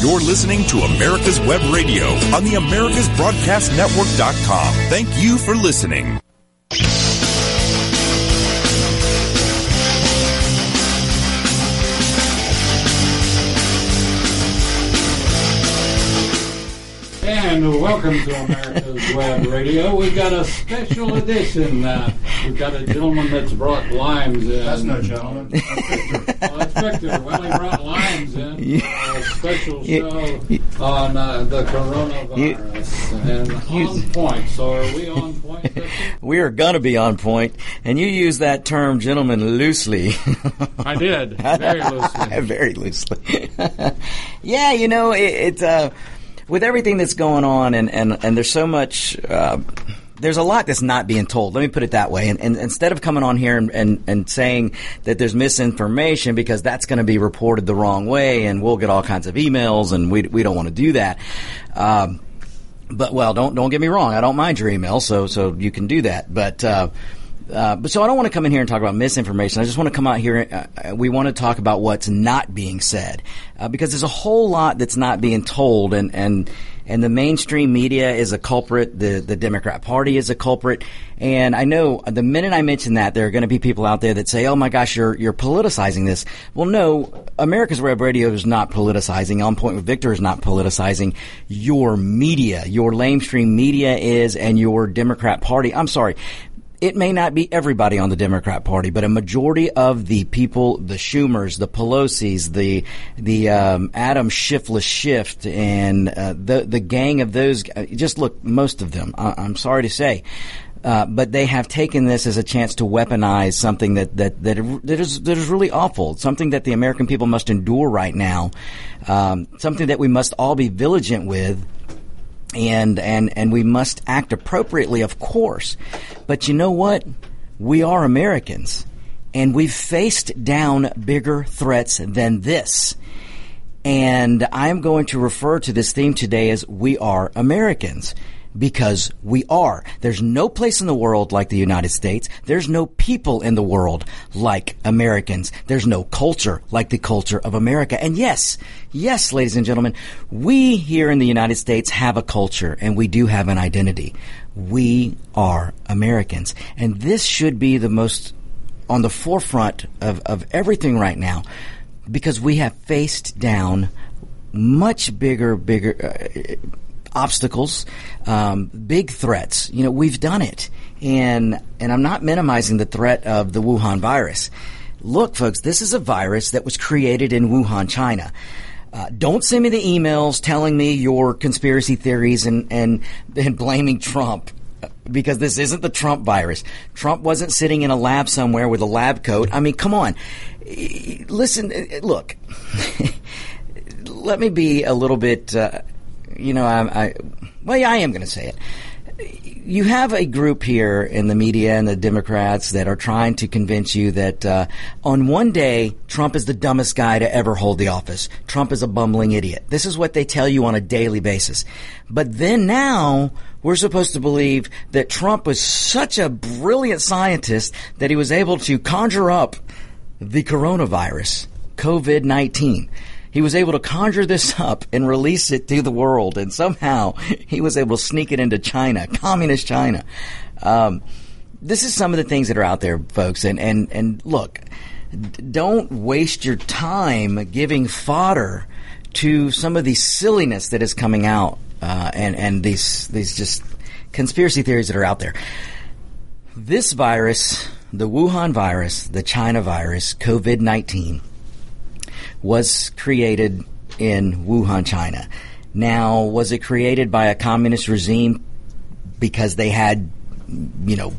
You're listening to America's Web Radio on the AmericasBroadcastNetwork.com. Thank you for listening. And welcome to America's Web Radio. We've got a special edition. Uh, we've got a gentleman that's brought limes in. That's no gentleman. That's Victor. That's Victor. Well, he brought limes in. A special show on uh, the coronavirus. And on point. So are we on point, We are going to be on point. point, and you use that term, gentlemen, loosely. I did. Very loosely. Very loosely. yeah, you know, it, it's uh, with everything that's going on, and, and, and there's so much. Uh, there's a lot that's not being told. Let me put it that way. And, and instead of coming on here and, and, and saying that there's misinformation because that's going to be reported the wrong way and we'll get all kinds of emails and we, we don't want to do that. Um, but well, don't don't get me wrong. I don't mind your email, so so you can do that. But uh, uh, but so I don't want to come in here and talk about misinformation. I just want to come out here. Uh, we want to talk about what's not being said uh, because there's a whole lot that's not being told, and and and the mainstream media is a culprit. The the Democrat Party is a culprit, and I know the minute I mention that, there are going to be people out there that say, "Oh my gosh, you're you're politicizing this." Well, no, America's Web Radio is not politicizing. On Point with Victor is not politicizing. Your media, your mainstream media is, and your Democrat Party. I'm sorry, it may not be everybody on the Democrat Party, but a majority of the people, the Schumers, the Pelosi's, the the um, Adam Shiftless Schiff, and uh, the the gang of those. uh, Just look, most of them. I, I'm sorry to say. Uh, but they have taken this as a chance to weaponize something that, that, that, that is, that is really awful. Something that the American people must endure right now. Um, something that we must all be vigilant with and and and we must act appropriately, of course. But you know what? We are Americans, and we've faced down bigger threats than this. And I'm going to refer to this theme today as "We Are Americans." Because we are. There's no place in the world like the United States. There's no people in the world like Americans. There's no culture like the culture of America. And yes, yes, ladies and gentlemen, we here in the United States have a culture and we do have an identity. We are Americans. And this should be the most on the forefront of, of everything right now because we have faced down much bigger, bigger uh, obstacles, um, big threats. You know, we've done it, and and I'm not minimizing the threat of the Wuhan virus. Look, folks, this is a virus that was created in Wuhan, China. Uh, don't send me the emails telling me your conspiracy theories and and, and blaming Trump because this isn't the Trump virus. Trump wasn't sitting in a lab somewhere with a lab coat. I mean, come on. Listen, look. Let me be a little bit. Uh, you know, I, I well, yeah, I am going to say it. You have a group here in the media and the Democrats that are trying to convince you that uh, on one day Trump is the dumbest guy to ever hold the office. Trump is a bumbling idiot. This is what they tell you on a daily basis. But then now we're supposed to believe that Trump was such a brilliant scientist that he was able to conjure up the coronavirus, COVID 19 he was able to conjure this up and release it to the world, and somehow he was able to sneak it into China, communist China. Um, this is some of the things that are out there, folks, and and and look, don't waste your time giving fodder to some of the silliness that is coming out, uh, and and these these just conspiracy theories that are out there. This virus, the Wuhan virus, the China virus, COVID nineteen was created in Wuhan, China. Now, was it created by a communist regime because they had, you know,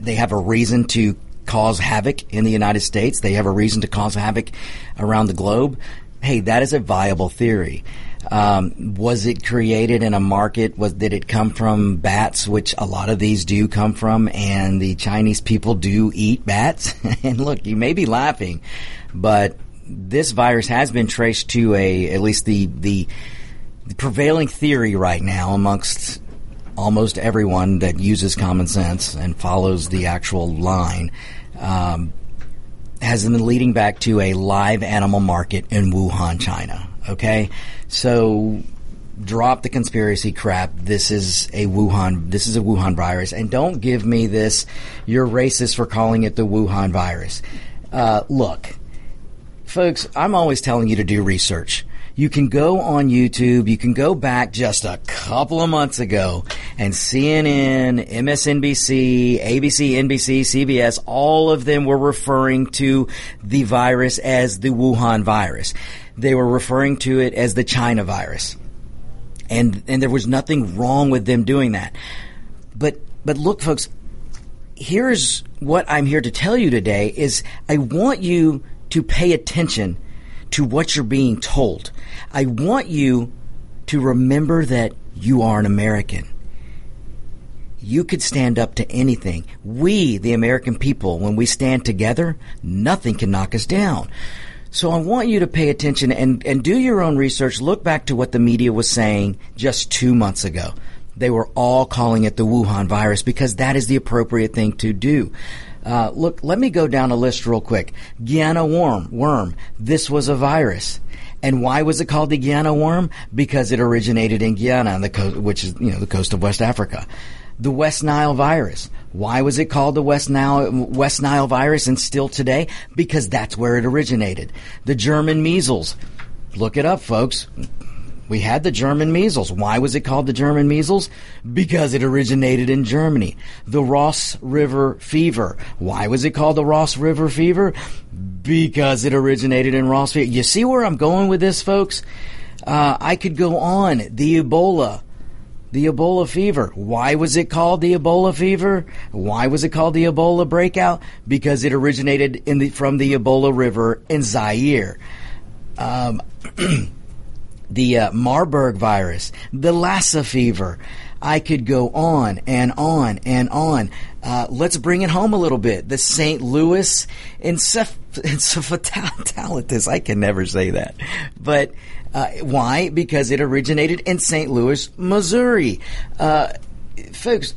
they have a reason to cause havoc in the United States? They have a reason to cause havoc around the globe? Hey, that is a viable theory. Um, was it created in a market? Was did it come from bats, which a lot of these do come from, and the Chinese people do eat bats? and look, you may be laughing, but this virus has been traced to a at least the the, the prevailing theory right now amongst almost everyone that uses common sense and follows the actual line um, has been leading back to a live animal market in Wuhan, China. Okay? So drop the conspiracy crap. This is a Wuhan this is a Wuhan virus and don't give me this you're racist for calling it the Wuhan virus. Uh, look, folks, I'm always telling you to do research. You can go on YouTube, you can go back just a couple of months ago and CNN, MSNBC, ABC, NBC, CBS, all of them were referring to the virus as the Wuhan virus. They were referring to it as the China virus. And and there was nothing wrong with them doing that. But but look folks, here's what I'm here to tell you today is I want you to pay attention to what you're being told. I want you to remember that you are an American. You could stand up to anything. We, the American people, when we stand together, nothing can knock us down. So I want you to pay attention and, and do your own research. Look back to what the media was saying just two months ago. They were all calling it the Wuhan virus because that is the appropriate thing to do. Uh, look, let me go down a list real quick. Guiana worm, worm. This was a virus. And why was it called the Guiana worm? Because it originated in Guyana, the coast, which is you know the coast of West Africa. The West Nile virus. Why was it called the West Nile West Nile virus and still today? Because that's where it originated. The German measles. Look it up, folks. We had the German measles. Why was it called the German measles? Because it originated in Germany. The Ross River fever. Why was it called the Ross River fever? Because it originated in Ross fever. You see where I'm going with this, folks? Uh, I could go on. The Ebola. The Ebola fever. Why was it called the Ebola fever? Why was it called the Ebola breakout? Because it originated in the, from the Ebola River in Zaire. Um, the uh, Marburg virus, the Lassa fever. I could go on and on and on. Uh, let's bring it home a little bit. The St. Louis enceph- encephalitis. I can never say that. But uh, why? Because it originated in St. Louis, Missouri. Uh, folks,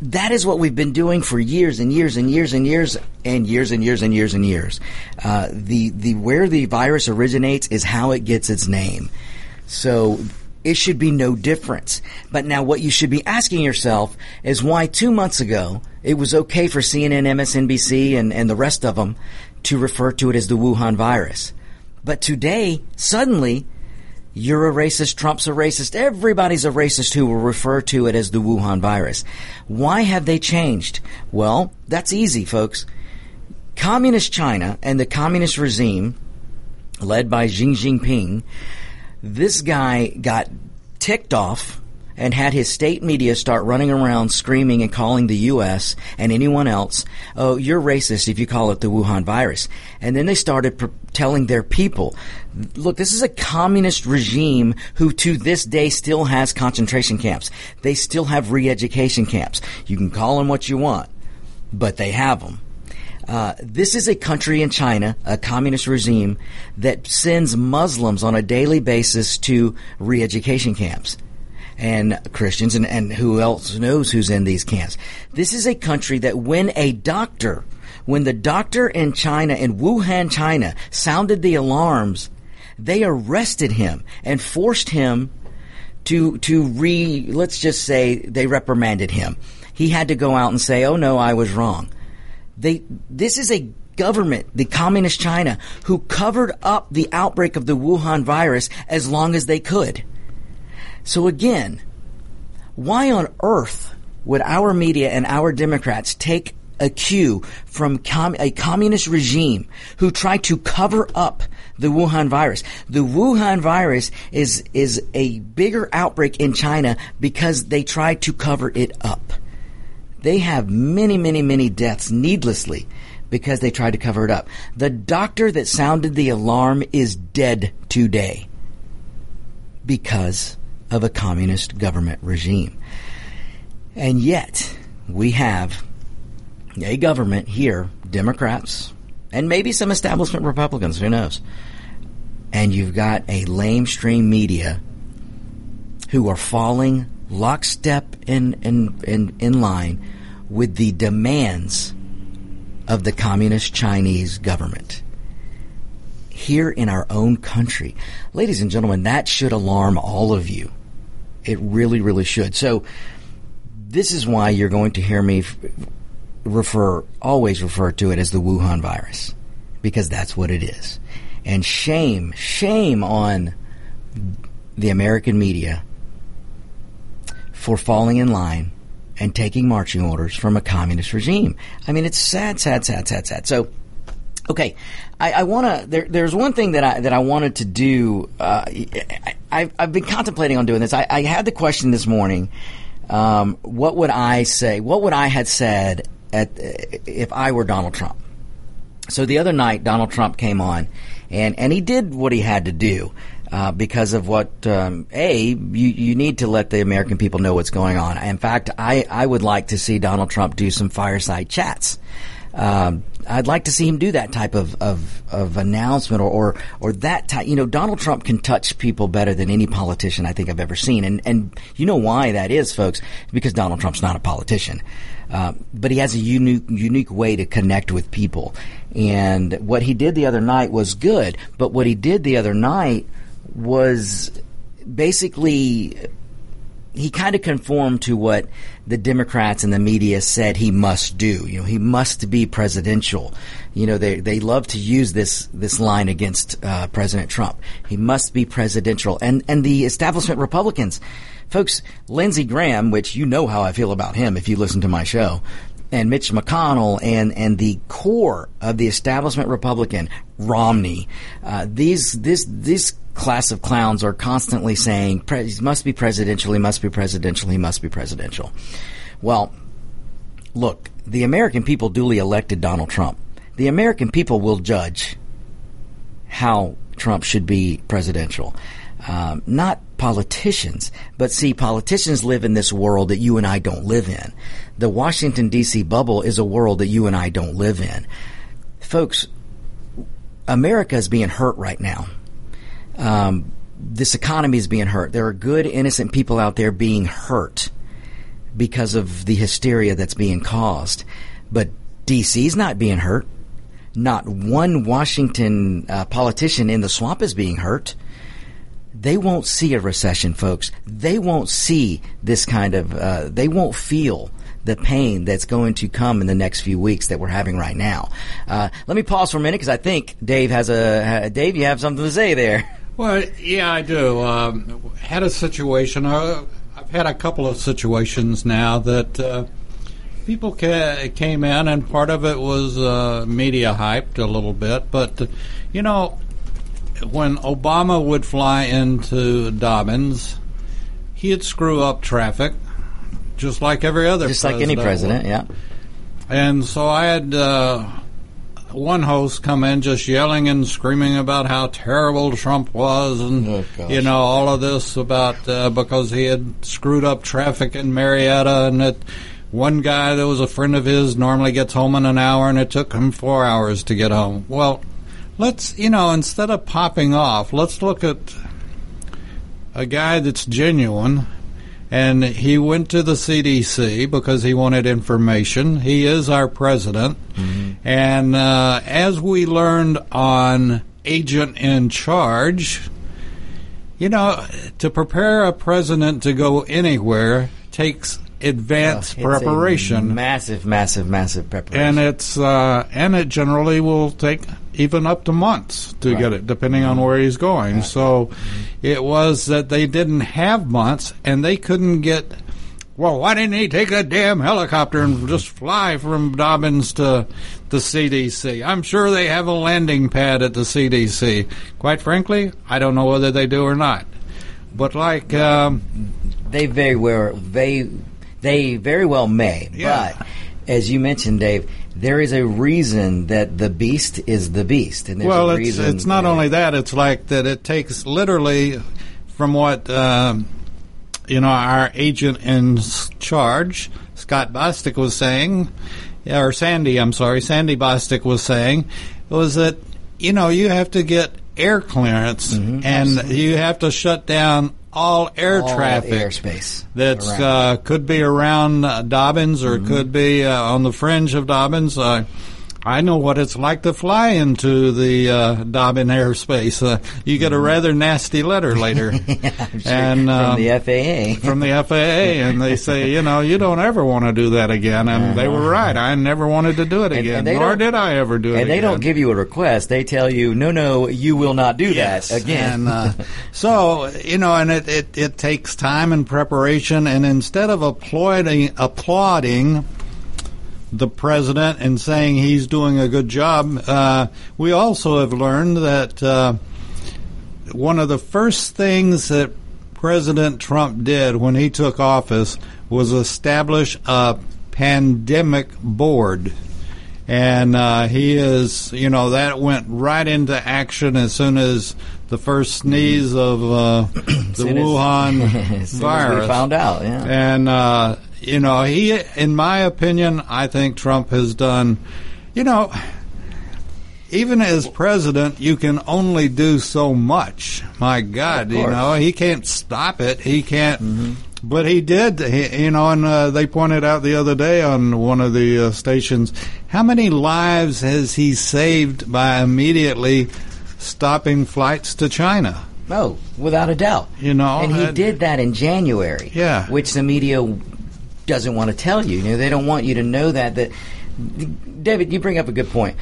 that is what we've been doing for years and years and years and years and years and years and years and years. Uh, the the where the virus originates is how it gets its name. So it should be no difference. But now what you should be asking yourself is why two months ago it was okay for CNN, MSNBC, and, and the rest of them to refer to it as the Wuhan virus. But today, suddenly, you're a racist, Trump's a racist, everybody's a racist who will refer to it as the Wuhan virus. Why have they changed? Well, that's easy, folks. Communist China and the communist regime, led by Xi Jinping, this guy got ticked off and had his state media start running around screaming and calling the U.S. and anyone else, oh, you're racist if you call it the Wuhan virus. And then they started pr- telling their people, look, this is a communist regime who to this day still has concentration camps. They still have re-education camps. You can call them what you want, but they have them. Uh, this is a country in China, a communist regime, that sends Muslims on a daily basis to re-education camps and Christians and, and who else knows who's in these camps. This is a country that when a doctor, when the doctor in China, in Wuhan, China, sounded the alarms, they arrested him and forced him to, to re, let's just say they reprimanded him. He had to go out and say, oh no, I was wrong. They, this is a government, the communist China, who covered up the outbreak of the Wuhan virus as long as they could. So again, why on earth would our media and our Democrats take a cue from com- a communist regime who tried to cover up the Wuhan virus. The Wuhan virus is is a bigger outbreak in China because they tried to cover it up. They have many, many, many deaths needlessly because they tried to cover it up. The doctor that sounded the alarm is dead today because of a communist government regime. And yet, we have a government here, Democrats, and maybe some establishment Republicans, who knows? And you've got a lamestream media who are falling lockstep in, in, in, in line with the demands of the communist Chinese government. here in our own country. Ladies and gentlemen, that should alarm all of you. It really, really should. So, this is why you're going to hear me refer, always refer to it as the Wuhan virus, because that's what it is. And shame, shame on the American media for falling in line and taking marching orders from a communist regime. I mean, it's sad, sad, sad, sad, sad. So, okay, I, I want to. There, there's one thing that I that I wanted to do. Uh, I, have been contemplating on doing this. I, I had the question this morning. Um, what would I say? What would I had said at if I were Donald Trump? So the other night, Donald Trump came on, and and he did what he had to do. Uh, because of what um, a you you need to let the American people know what's going on. In fact, I I would like to see Donald Trump do some fireside chats. Um, I'd like to see him do that type of, of, of announcement or, or, or that type. You know, Donald Trump can touch people better than any politician I think I've ever seen. And, and you know why that is, folks? Because Donald Trump's not a politician. Uh, but he has a unique, unique way to connect with people. And what he did the other night was good. But what he did the other night was basically he kind of conformed to what the Democrats and the media said he must do. You know, he must be presidential. You know, they they love to use this this line against uh, President Trump. He must be presidential, and and the establishment Republicans, folks, Lindsey Graham, which you know how I feel about him if you listen to my show. And Mitch McConnell and, and the core of the establishment Republican, Romney, uh, these this this class of clowns are constantly saying must be presidential, he must be presidential, he must be presidential. Well, look, the American people duly elected Donald Trump. The American people will judge how Trump should be presidential. Um, not politicians, but see, politicians live in this world that you and I don't live in. The Washington D.C. bubble is a world that you and I don't live in. Folks, America is being hurt right now um, this economy is being hurt. There are good, innocent people out there being hurt because of the hysteria that's being caused. But DC's not being hurt. Not one Washington uh, politician in the swamp is being hurt. They won't see a recession, folks. They won't see this kind of, uh, they won't feel the pain that's going to come in the next few weeks that we're having right now. Uh, let me pause for a minute because I think Dave has a, Dave, you have something to say there. Well, yeah, I do. Um, had a situation. Uh, I've had a couple of situations now that uh, people ca- came in, and part of it was uh, media hyped a little bit. But you know, when Obama would fly into Dobbins, he'd screw up traffic, just like every other, just like any president, would. yeah. And so I had uh, one host come in just yelling and screaming about how terrible Trump was, and oh, you know all of this about uh, because he had screwed up traffic in Marietta, and that one guy that was a friend of his normally gets home in an hour, and it took him four hours to get home. Well, let's you know instead of popping off, let's look at a guy that's genuine and he went to the CDC because he wanted information. He is our president. Mm-hmm. And uh, as we learned on Agent in Charge, you know, to prepare a president to go anywhere takes advanced preparation. massive, massive, massive preparation. And it's uh, and it generally will take even up to months to right. get it, depending on where he's going. Right. So mm-hmm. it was that they didn't have months and they couldn't get. Well, why didn't he take a damn helicopter and just fly from Dobbins to the CDC? I'm sure they have a landing pad at the CDC. Quite frankly, I don't know whether they do or not. But like, um, they very well they they very well may. Yeah. But as you mentioned, Dave, there is a reason that the beast is the beast, and there's a reason well, it's, it's not only that; it's like that. It takes literally from what um, you know our agent in charge, Scott Bostic, was saying, or Sandy, I'm sorry, Sandy Bostic was saying, was that you know you have to get air clearance mm-hmm, and absolutely. you have to shut down all air all traffic airspace that uh, could be around uh, Dobbins or mm-hmm. could be uh, on the fringe of Dobbins. I know what it's like to fly into the uh, Dobbin airspace. Uh, you get a rather nasty letter later, sure and uh, from the FAA. from the FAA, and they say, you know, you don't ever want to do that again. And they were right. I never wanted to do it And- again, and nor did I ever do it. and they don't give you a request. They tell you, no, no, you will not do Yes, that again. And, uh, so you know, and it, it, it takes time and preparation. And instead of applauding applauding the president and saying he's doing a good job, uh, we also have learned that uh, one of the first things that President Trump did when he took office was establish a pandemic board. And uh, he is, you know, that went right into action as soon as the first sneeze of uh, the Wuhan virus. found out, yeah. And uh, you know, he, in my opinion, I think Trump has done, you know, even as president, you can only do so much. My God, you know, he can't stop it. He can't. Mm-hmm. But he did, he, you know, and uh, they pointed out the other day on one of the uh, stations how many lives has he saved by immediately stopping flights to China? Oh, without a doubt. You know, and he did that in January. Yeah. which the media doesn't want to tell you. You know, they don't want you to know that. That David, you bring up a good point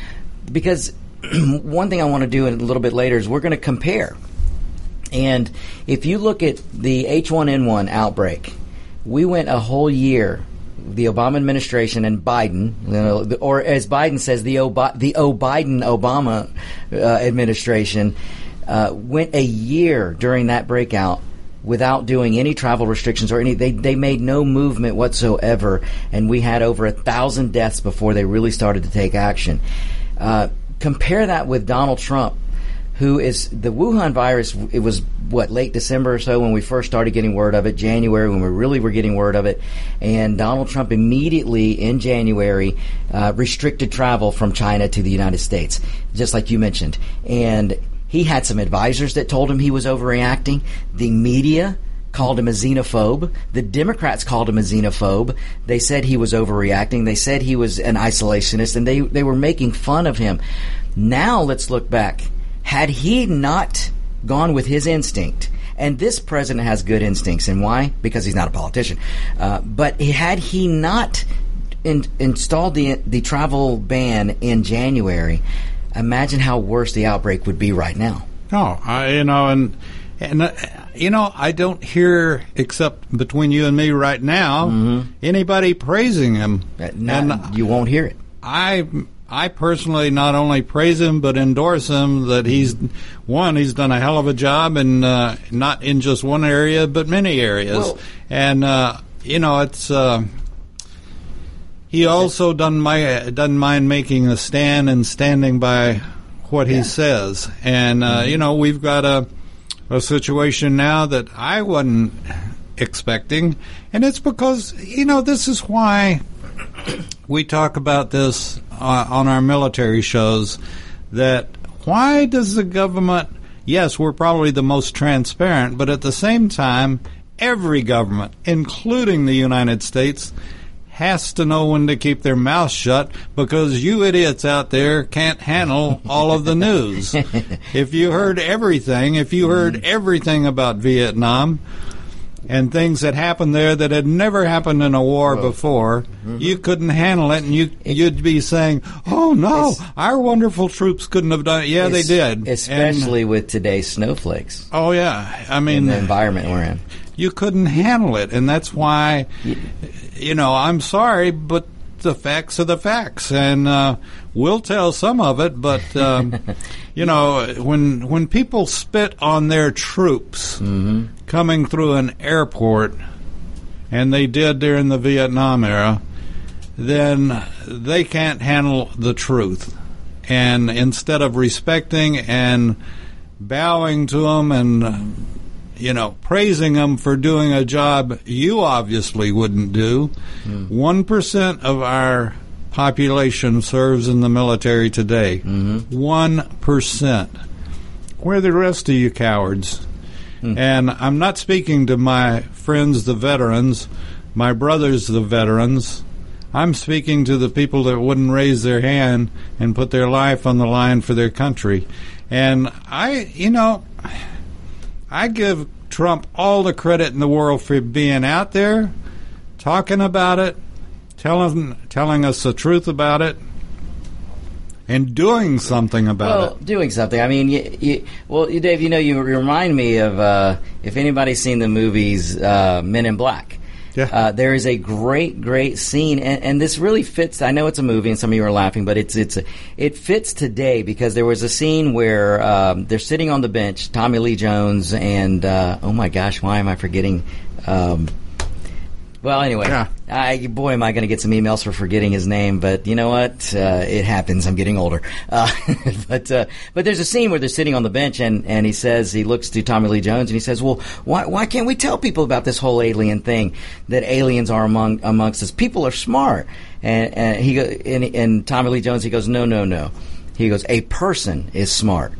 because one thing I want to do a little bit later is we're going to compare. And if you look at the H1N1 outbreak, we went a whole year. The Obama administration and Biden, you know, or as Biden says, the O, the O Biden Obama uh, administration uh, went a year during that breakout without doing any travel restrictions or any. They they made no movement whatsoever, and we had over a thousand deaths before they really started to take action. Uh, compare that with Donald Trump who is the Wuhan virus. It was what late December or so when we first started getting word of it. January when we really were getting word of it, and Donald Trump immediately in January uh, restricted travel from China to the United States, just like you mentioned, and. He had some advisors that told him he was overreacting. The media called him a xenophobe. The Democrats called him a xenophobe. They said he was overreacting. They said he was an isolationist, and they, they were making fun of him. Now let's look back. Had he not gone with his instinct, and this president has good instincts, and why? Because he's not a politician. Uh, but had he not in, installed the the travel ban in January, imagine how worse the outbreak would be right now. No, I, you know, and and uh, you know, I don't hear except between you and me right now anybody praising him. Uh, not- you won't hear it. I I personally not only praise him but endorse him that he's one he's done a hell of a job and uh, not in just one area but many areas Well- and uh, you know it's uh, he also doesn't my doesn't mind making a stand and standing by what he says. And uh, you know we've got a a situation now that I wasn't expecting. And it's because you know this is why we talk about this uh, on our military shows that why does the government yes we're probably the most transparent but at the same time every government including the United States has to know when to keep their mouth shut because you idiots out there can't handle all of the news. if you heard everything, if you heard mm-hmm. everything about Vietnam, and things that happened there that had never happened in a war before, mm-hmm. you couldn't handle it, and you you'd be saying, "Oh no, our wonderful troops couldn't have done it." Yeah, they did, especially And- with today's snowflakes oh yeah, I mean, the environment we're in. You couldn't handle it, and that's why, you know, I'm sorry, but the facts are the facts, and uh, we'll tell some of it. But um, you know, when when people spit on their troops coming through an airport, and they did during the Vietnam era, then they can't handle the truth. And instead of respecting and bowing to them and you know, praising them for doing a job you obviously wouldn't do. Hmm. One of our population serves in the military today. Mm-hmm. One Where are the rest of you cowards? Hmm. And I'm not speaking to my friends, the veterans, my brothers, the veterans. I'm speaking to the people that wouldn't raise their hand and put their life on the line for their country. And I, you know, I give Trump all the credit in the world for being out there, talking about it, telling telling us the truth about it, and doing something about well, it. doing something. I mean, you, you, well, Dave, you know, you remind me of uh, if anybody's seen the movies uh, Men in Black. Yeah. Uh, there is a great, great scene, and, and, this really fits. I know it's a movie, and some of you are laughing, but it's it's a, it fits today because there was a scene where um, they're sitting on the bench, Tommy Lee Jones, and uh, oh my gosh, why am I forgetting? Um, well, anyway, yeah. I, boy, am I going to get some emails for forgetting his name. But you know what? Uh, it happens. I'm getting older. Uh, but uh, but there's a scene where they're sitting on the bench, and, and he says he looks to Tommy Lee Jones, and he says, "Well, why why can't we tell people about this whole alien thing? That aliens are among amongst us. People are smart." And, and he and, and Tommy Lee Jones, he goes, "No, no, no." He goes, "A person is smart."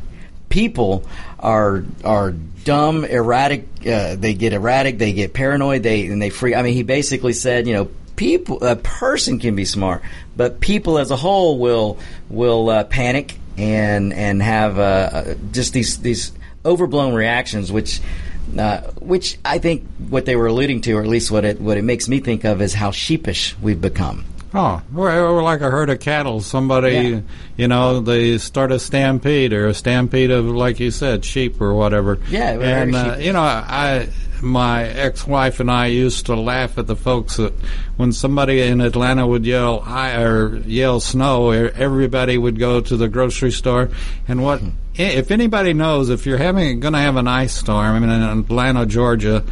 People are are dumb, erratic. Uh, they get erratic. They get paranoid. They and they free. I mean, he basically said, you know, people, a person can be smart, but people as a whole will will uh, panic and and have uh, uh just these these overblown reactions, which. Uh, which I think what they were alluding to, or at least what it what it makes me think of, is how sheepish we've become. Oh, we're, we're like a herd of cattle. Somebody, yeah. you know, they start a stampede or a stampede of, like you said, sheep or whatever. Yeah, and uh, you know, I my ex-wife and I used to laugh at the folks that when somebody in Atlanta would yell I or yell snow, everybody would go to the grocery store. And what hmm. if anybody knows if you're having going to have an ice storm I mean, in Atlanta, Georgia?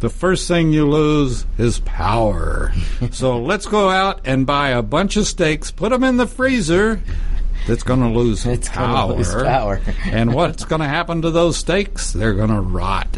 The first thing you lose is power. so let's go out and buy a bunch of steaks, put them in the freezer, that's going to lose it's power. Lose power. and what's going to happen to those steaks? They're going to rot.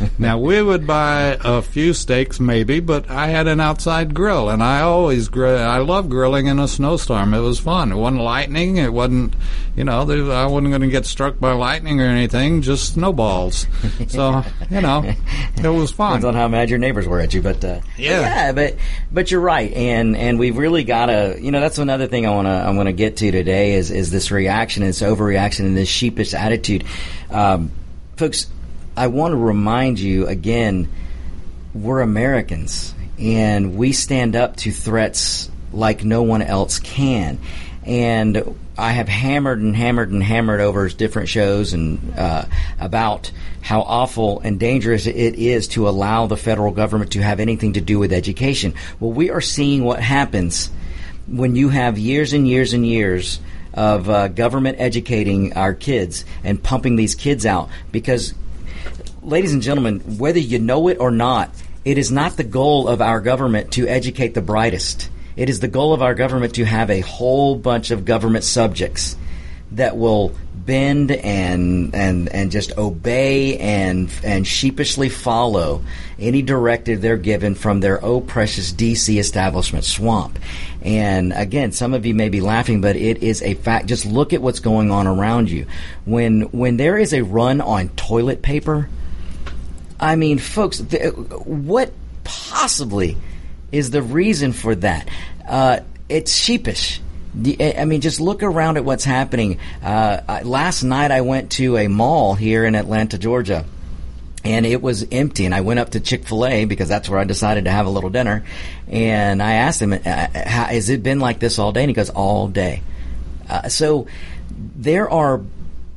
now we would buy a few steaks, maybe, but I had an outside grill, and I always grill. I love grilling in a snowstorm. It was fun. It wasn't lightning. It wasn't, you know, there, I wasn't going to get struck by lightning or anything. Just snowballs. So you know, it was fun. Depends on how mad your neighbors were at you, but uh, yeah, yeah, but but you're right, and and we've really got to, you know, that's another thing I want to I want to get to today is is, is this reaction, this overreaction, and this sheepish attitude. Um, folks, I want to remind you again we're Americans, and we stand up to threats like no one else can. And I have hammered and hammered and hammered over different shows and uh, about how awful and dangerous it is to allow the federal government to have anything to do with education. Well, we are seeing what happens when you have years and years and years of uh, government educating our kids and pumping these kids out because, ladies and gentlemen, whether you know it or not, it is not the goal of our government to educate the brightest. It is the goal of our government to have a whole bunch of government subjects that will bend and and and just obey and and sheepishly follow any directive they're given from their oh precious DC establishment swamp. And again, some of you may be laughing, but it is a fact. Just look at what's going on around you. When when there is a run on toilet paper, I mean, folks, th- what possibly is the reason for that? Uh, it's sheepish I mean, just look around at what's happening. Uh, last night I went to a mall here in Atlanta, Georgia, and it was empty. And I went up to Chick Fil A because that's where I decided to have a little dinner. And I asked him, uh, "Has it been like this all day?" And he goes, "All day." Uh, so there are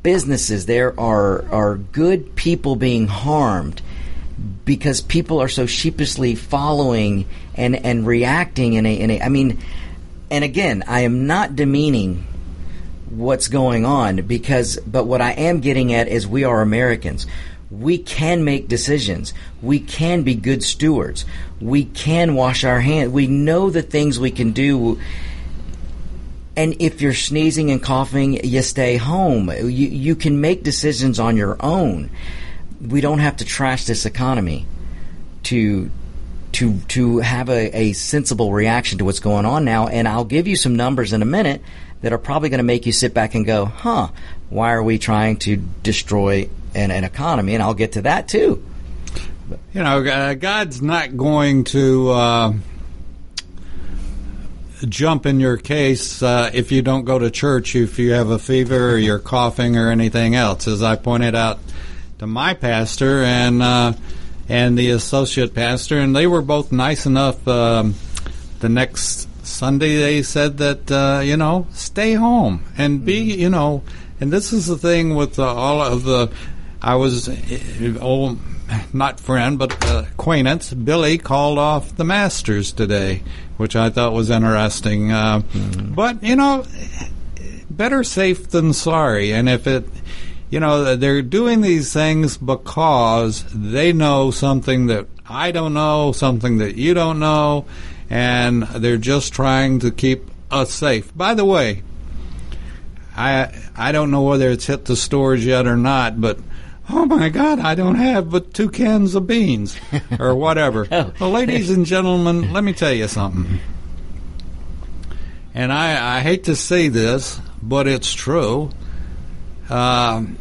businesses, there are are good people being harmed because people are so sheepishly following and and reacting in a in a. I mean and again, I am not demeaning what's going on because, but what I am getting at is we are Americans. We can make decisions. We can be good stewards. We can wash our hands. We know the things we can do. And if you're sneezing and coughing, you stay home. You, you can make decisions on your own. We don't have to trash this economy to to to have a, a sensible reaction to what's going on now. And I'll give you some numbers in a minute that are probably going to make you sit back and go, "Huh? Why are we trying to destroy an, an economy?" And I'll get to that too. You know, uh, God's not going to. Uh, jump in your case uh, if you don't go to church, if you have a fever or you're coughing or anything else. As I pointed out to my pastor and uh, and the associate pastor, and they were both nice enough. Um, the next Sunday, they said that uh, you know stay home and be you know. And this is the thing with uh, all of the. I was oh, not friend but uh, acquaintance. Billy called off the Masters today, which I thought was interesting. Uh, mm. But you know, better safe than sorry. And if it you know, they're doing these things because they know something that I don't know, something that you don't know, and they're just trying to keep us safe. By the way, I I don't know whether it's hit the stores yet or not, but oh my God, I don't have but two cans of beans or whatever. oh. Well, ladies and gentlemen, let me tell you something. And I, I hate to say this, but it's true. Um,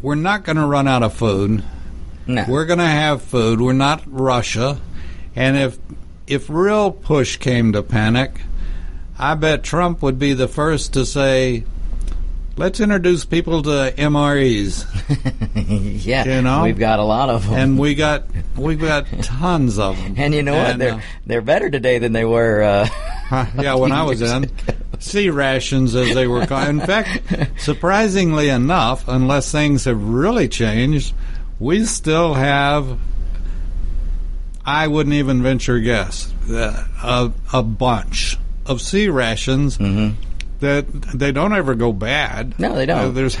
we're not going to run out of food. No. We're going to have food. We're not Russia. And if if real push came to panic, I bet Trump would be the first to say, "Let's introduce people to MREs." yeah, you know, we've got a lot of them, and we got we've got tons of them. And you know and, what? They're uh, they're better today than they were. Uh, yeah, when I was in C rations, as they were called. In fact, surprisingly enough, unless things have really changed, we still have. I wouldn't even venture guess a, a bunch of C rations mm-hmm. that they don't ever go bad. No, they don't. Uh, there's,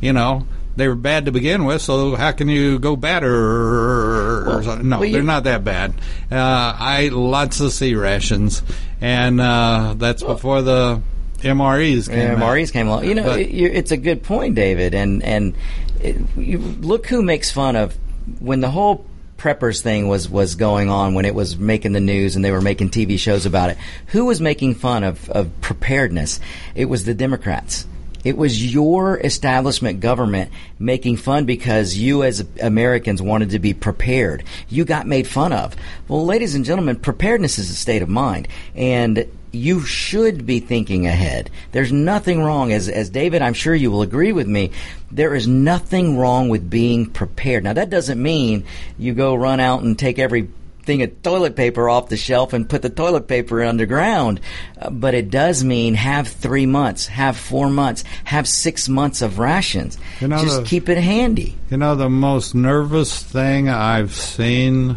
you know, they were bad to begin with, so how can you go better? Well, no, well, they're not that bad. Uh, I lots of C rations, and uh, that's before the MREs came. MREs out. came along. You know, but, it, it's a good point, David, and and it, you, look who makes fun of when the whole preppers thing was was going on when it was making the news and they were making TV shows about it. Who was making fun of, of preparedness? It was the Democrats. It was your establishment government making fun because you as Americans wanted to be prepared. You got made fun of. Well, ladies and gentlemen, preparedness is a state of mind. And you should be thinking ahead. There's nothing wrong, as, as David, I'm sure you will agree with me, there is nothing wrong with being prepared. Now, that doesn't mean you go run out and take every thing of toilet paper off the shelf and put the toilet paper underground. Uh, but it does mean have three months, have four months, have six months of rations. You know Just the, keep it handy. You know, the most nervous thing I've seen,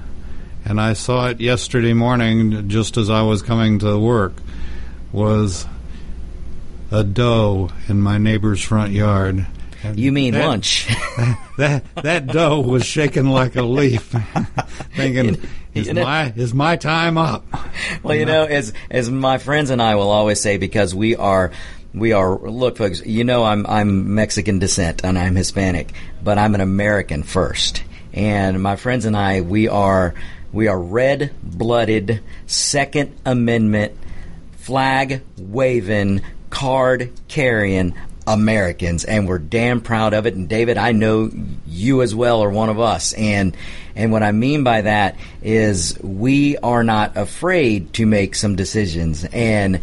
and I saw it yesterday morning just as I was coming to work, was a doe in my neighbor's front yard. And you mean that, lunch? that that doe was shaking like a leaf, thinking, "Is you know, my is my time up?" Well, you know, as as my friends and I will always say, because we are we are look, folks. You know, I'm I'm Mexican descent and I'm Hispanic, but I'm an American first. And my friends and I, we are we are red blooded Second Amendment flag waving, card carrying Americans, and we're damn proud of it. And David, I know you as well are one of us. And and what I mean by that is we are not afraid to make some decisions, and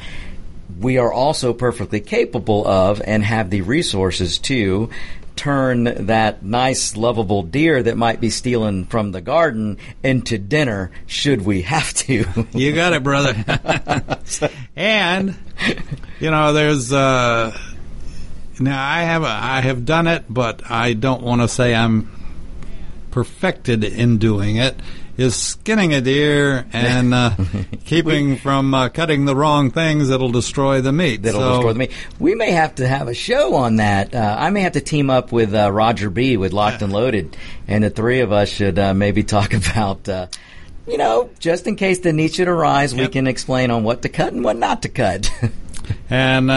we are also perfectly capable of and have the resources to turn that nice, lovable deer that might be stealing from the garden into dinner should we have to. you got it, brother. and, you know, there's, uh, now I have, I have done it, but I don't want to say I'm perfected in doing it is skinning a deer and uh, keeping we, from uh, cutting the wrong things that'll destroy the meat. That'll so, destroy the meat. We may have to have a show on that. Uh, I may have to team up with uh, Roger B. with Locked and Loaded, and the three of us should uh, maybe talk about. Uh, you know, just in case the need should arise, yep. we can explain on what to cut and what not to cut. and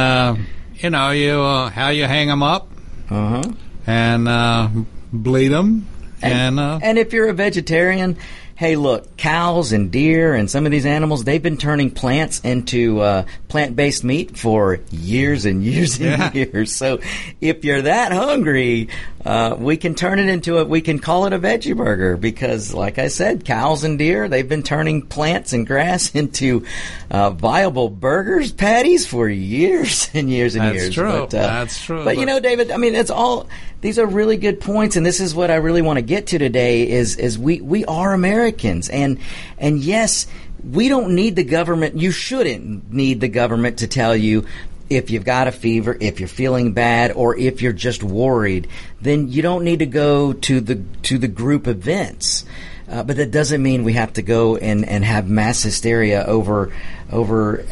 you know, you uh, how you hang them up, uh-huh. and uh, bleed them, and, and, uh, and if you're a vegetarian, hey, look, cows and deer and some of these animals, they've been turning plants into uh, plant based meat for years and years and yeah. years. So if you're that hungry, uh, we can turn it into a, we can call it a veggie burger because, like I said, cows and deer, they've been turning plants and grass into uh, viable burgers, patties for years and years and years. That's years. True. But, uh, That's true. But, but you know, David, I mean, it's all, these are really good points, and this is what I really want to get to today is, is we, we are Americans. And, and yes, we don't need the government. You shouldn't need the government to tell you if you've got a fever, if you're feeling bad, or if you're just worried, then you don't need to go to the to the group events. Uh, but that doesn't mean we have to go and, and have mass hysteria over over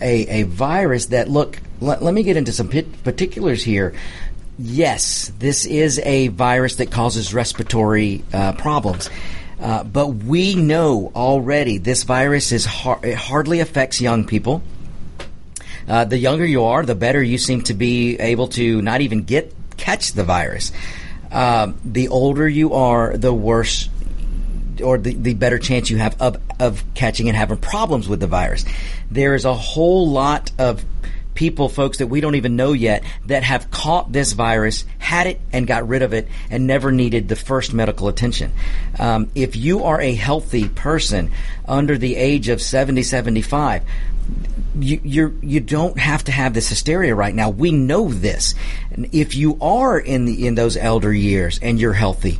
a, a virus that look. Let, let me get into some particulars here. Yes, this is a virus that causes respiratory uh, problems. Uh, but we know already this virus is har- it hardly affects young people. Uh, the younger you are, the better you seem to be able to not even get catch the virus. Uh, the older you are, the worse or the, the better chance you have of, of catching and having problems with the virus. There is a whole lot of people, folks, that we don't even know yet that have caught this virus, had it, and got rid of it, and never needed the first medical attention. Um, if you are a healthy person under the age of 70, 75, you you're, you don't have to have this hysteria right now. We know this. If you are in the in those elder years and you're healthy,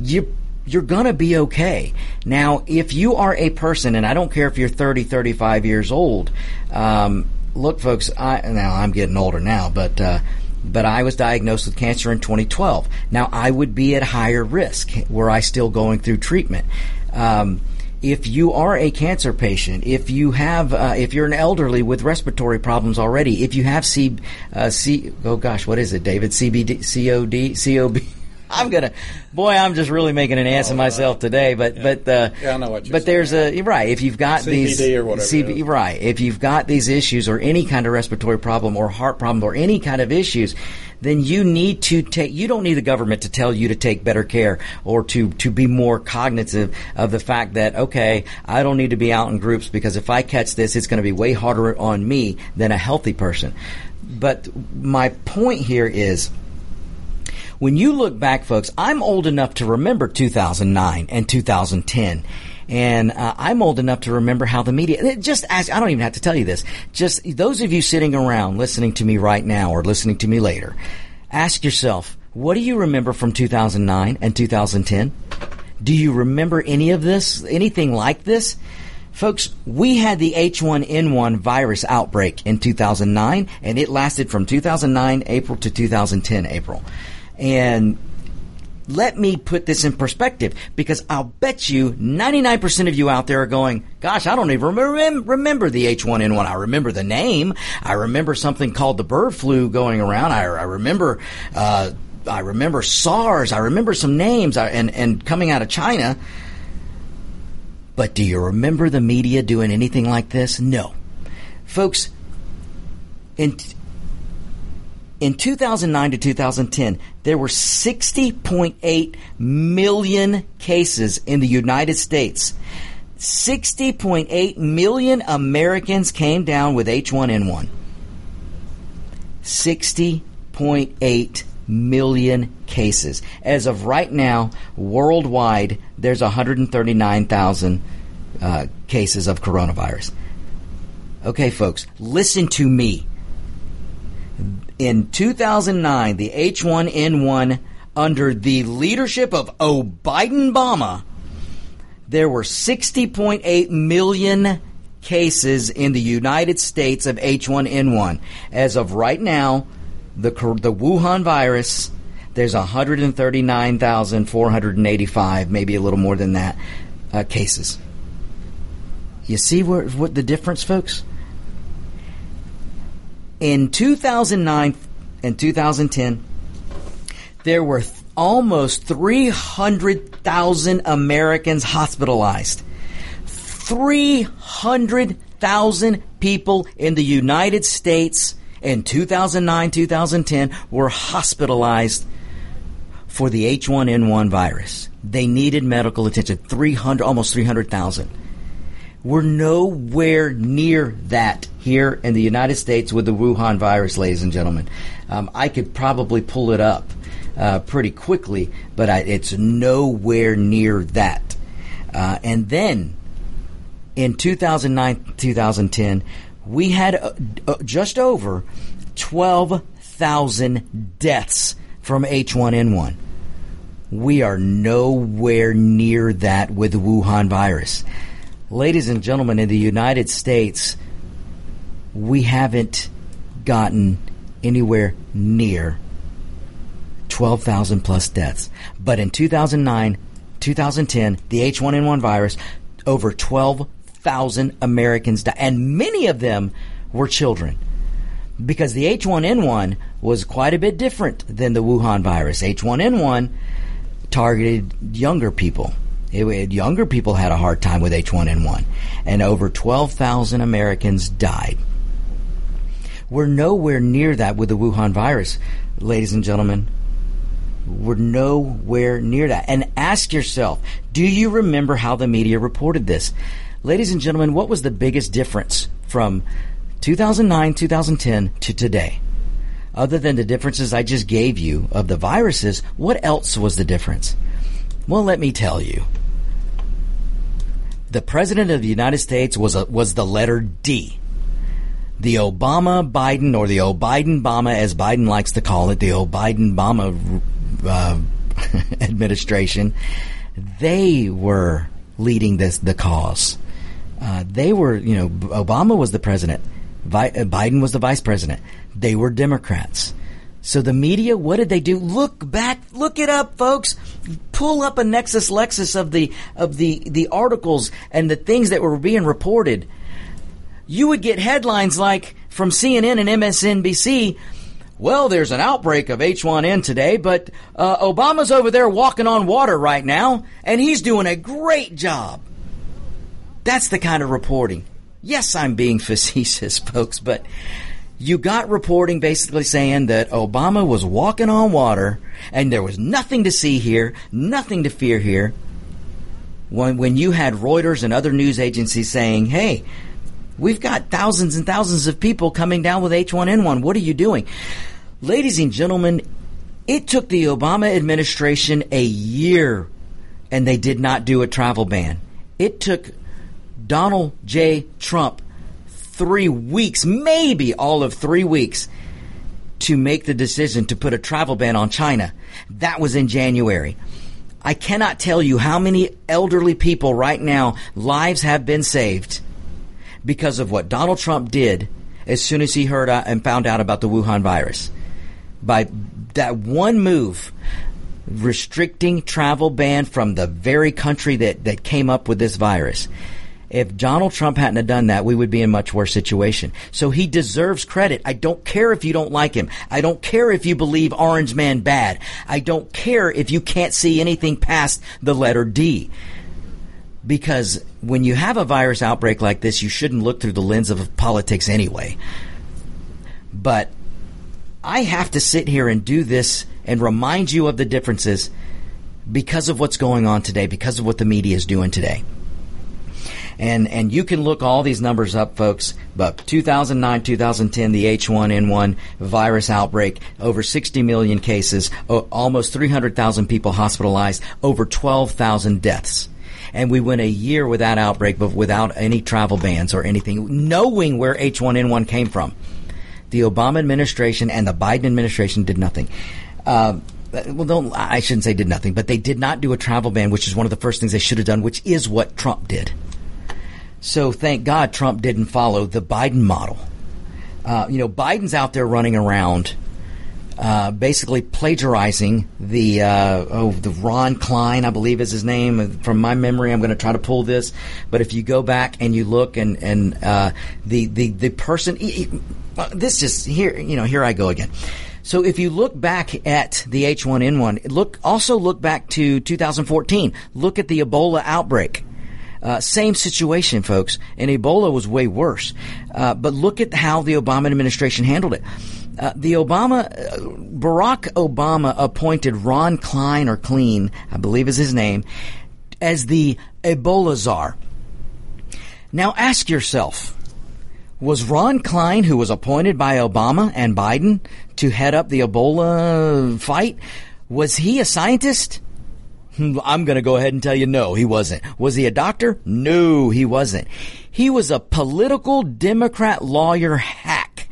you you're gonna be okay. Now, if you are a person, and I don't care if you're 30, 35 years old, um, look, folks, I now I'm getting older now, but. Uh, but I was diagnosed with cancer in 2012. Now I would be at higher risk were I still going through treatment. Um, if you are a cancer patient, if you have, uh, if you're an elderly with respiratory problems already, if you have C, uh, C, oh gosh, what is it, David? CBD, COD, COB. I'm gonna, boy, I'm just really making an ass of myself today. But yeah. but uh, yeah, I know what you're but saying. there's a right. If you've got CBD these or whatever, CB, right, if you've got these issues or any kind of respiratory problem or heart problem or any kind of issues, then you need to take. You don't need the government to tell you to take better care or to to be more cognitive of the fact that okay, I don't need to be out in groups because if I catch this, it's going to be way harder on me than a healthy person. But my point here is when you look back, folks, I'm old enough to remember 2009 and 2010. And uh, I'm old enough to remember how the media, just ask, I don't even have to tell you this. Just those of you sitting around listening to me right now or listening to me later, ask yourself, what do you remember from 2009 and 2010? Do you remember any of this? Anything like this? Folks, we had the H1N1 virus outbreak in 2009, and it lasted from 2009 April to 2010 April. And let me put this in perspective because I'll bet you 99% of you out there are going, gosh, I don't even remember, the H1N1. I remember the name. I remember something called the bird flu going around. I, I remember, uh, I remember SARS. I remember some names and, and coming out of China. But do you remember the media doing anything like this? No. Folks, in, in 2009 to 2010, there were 60.8 million cases in the United States. 60.8 million Americans came down with H1N1. 60.8 million cases. As of right now, worldwide, there's 139,000 uh, cases of coronavirus. Okay, folks, listen to me in 2009, the H1N1 under the leadership of O. Biden Obama, there were 60.8 million cases in the United States of H1N1. As of right now, the the Wuhan virus, there's 139,485, maybe a little more than that, uh, cases. You see what the difference, folks? In 2009 and 2010, there were th- almost 300,000 Americans hospitalized. 300,000 people in the United States in 2009 2010 were hospitalized for the H1N1 virus. They needed medical attention. 300, almost 300,000. We're nowhere near that here in the United States with the Wuhan virus, ladies and gentlemen. Um, I could probably pull it up uh, pretty quickly, but I, it's nowhere near that. Uh, and then in 2009 2010, we had uh, uh, just over 12,000 deaths from H1N1. We are nowhere near that with the Wuhan virus. Ladies and gentlemen, in the United States, we haven't gotten anywhere near 12,000 plus deaths. But in 2009, 2010, the H1N1 virus, over 12,000 Americans died, and many of them were children. Because the H1N1 was quite a bit different than the Wuhan virus. H1N1 targeted younger people. It, younger people had a hard time with H1N1, and over 12,000 Americans died. We're nowhere near that with the Wuhan virus, ladies and gentlemen. We're nowhere near that. And ask yourself, do you remember how the media reported this? Ladies and gentlemen, what was the biggest difference from 2009, 2010 to today? Other than the differences I just gave you of the viruses, what else was the difference? Well, let me tell you. The President of the United States was, a, was the letter D. The Obama Biden, or the O'Biden Bama, as Biden likes to call it, the O'Biden Bama uh, administration, they were leading this the cause. Uh, they were, you know, Obama was the president, Vi- uh, Biden was the vice president. They were Democrats. So the media, what did they do? Look back, look it up, folks. Pull up a Nexus Lexus of the of the the articles and the things that were being reported. You would get headlines like from CNN and MSNBC. Well, there's an outbreak of H1N today, but uh, Obama's over there walking on water right now, and he's doing a great job. That's the kind of reporting. Yes, I'm being facetious, folks, but you got reporting basically saying that Obama was walking on water and there was nothing to see here, nothing to fear here. When, when you had Reuters and other news agencies saying, hey, we've got thousands and thousands of people coming down with H1N1. What are you doing? Ladies and gentlemen, it took the Obama administration a year and they did not do a travel ban. It took Donald J. Trump three weeks, maybe all of three weeks, to make the decision to put a travel ban on China. That was in January. I cannot tell you how many elderly people right now lives have been saved because of what Donald Trump did as soon as he heard uh, and found out about the Wuhan virus. By that one move, restricting travel ban from the very country that, that came up with this virus. If Donald Trump hadn't have done that, we would be in much worse situation. So he deserves credit. I don't care if you don't like him. I don't care if you believe Orange Man bad. I don't care if you can't see anything past the letter D. Because when you have a virus outbreak like this, you shouldn't look through the lens of politics anyway. But I have to sit here and do this and remind you of the differences because of what's going on today, because of what the media is doing today. And, and you can look all these numbers up, folks. But 2009, 2010, the H1N1 virus outbreak, over 60 million cases, almost 300,000 people hospitalized, over 12,000 deaths and we went a year without outbreak, but without any travel bans or anything, knowing where H1N1 came from. The Obama administration and the Biden administration did nothing. Uh, well, don't, I shouldn't say did nothing, but they did not do a travel ban, which is one of the first things they should have done, which is what Trump did. So thank God Trump didn't follow the Biden model. Uh, you know, Biden's out there running around, uh, basically plagiarizing the uh, oh the Ron Klain, I believe is his name. From my memory, I'm going to try to pull this. But if you go back and you look and and uh, the the the person, he, he, this just here you know here I go again. So if you look back at the H1N1, look also look back to 2014. Look at the Ebola outbreak. Uh, same situation, folks. And Ebola was way worse. Uh, but look at how the Obama administration handled it. Uh, the Obama, uh, Barack Obama appointed Ron Klain or Clean, I believe is his name, as the Ebola czar. Now ask yourself, was Ron Klain, who was appointed by Obama and Biden to head up the Ebola fight, was he a scientist? Hmm, I'm going to go ahead and tell you no, he wasn't. Was he a doctor? No, he wasn't. He was a political Democrat lawyer hack.